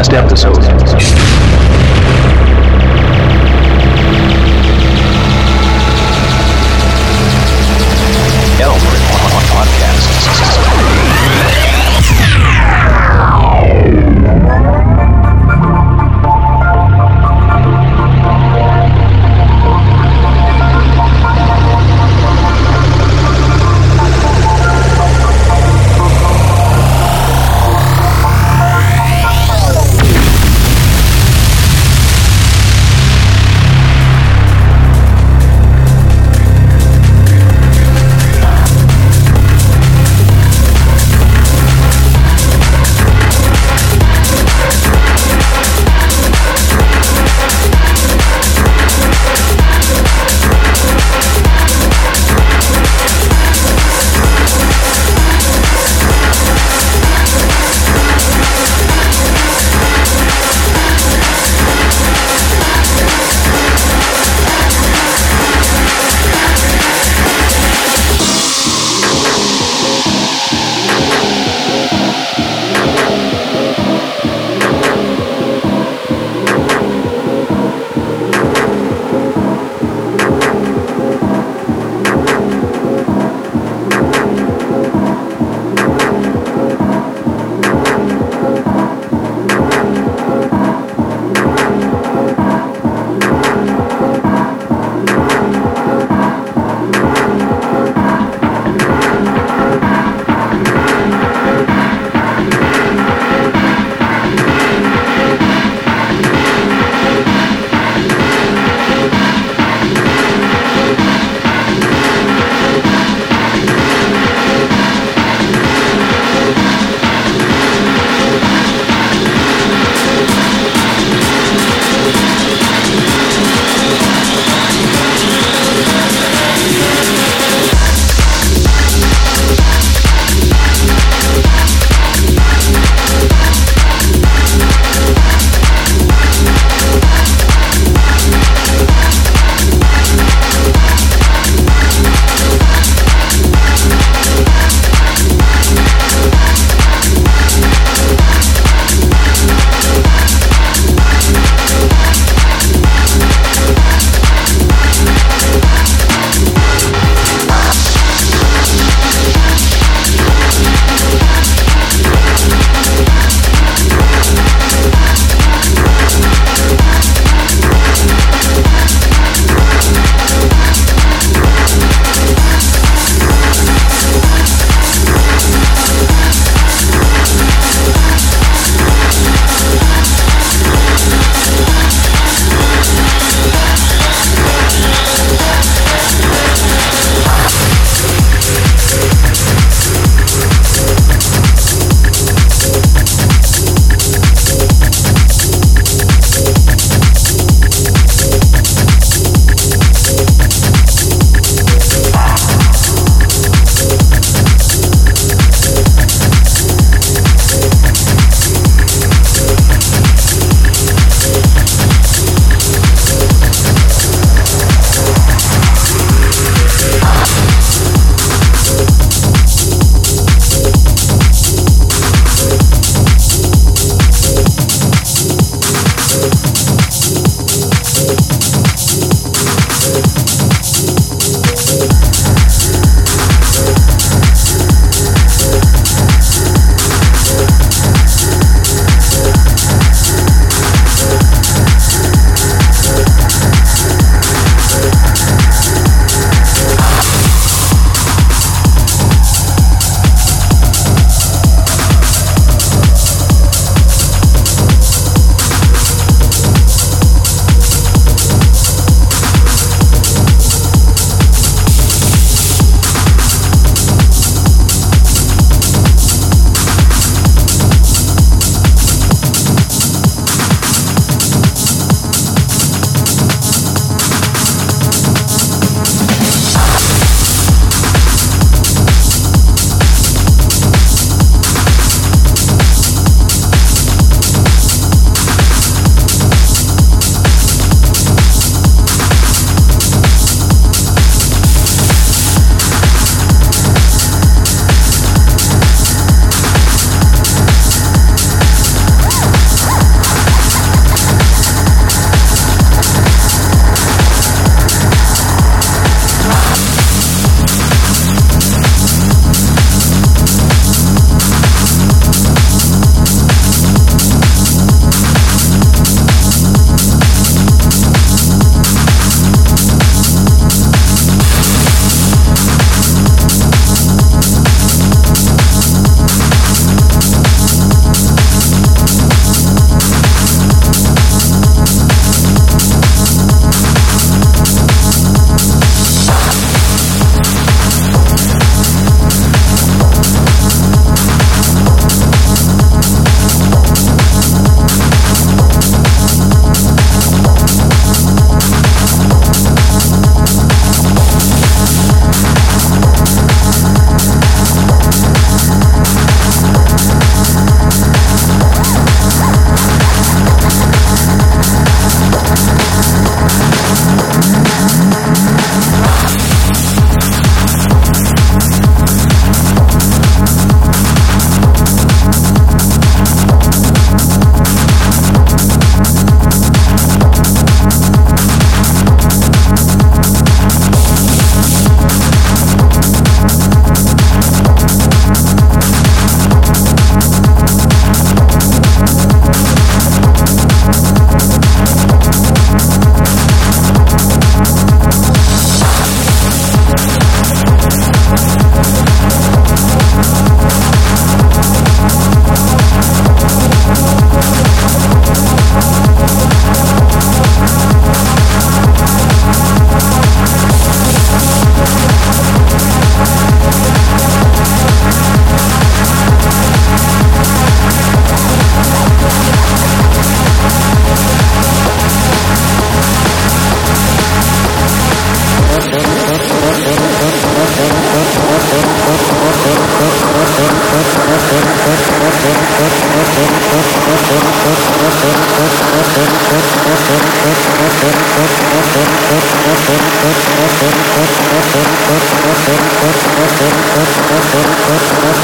last episode.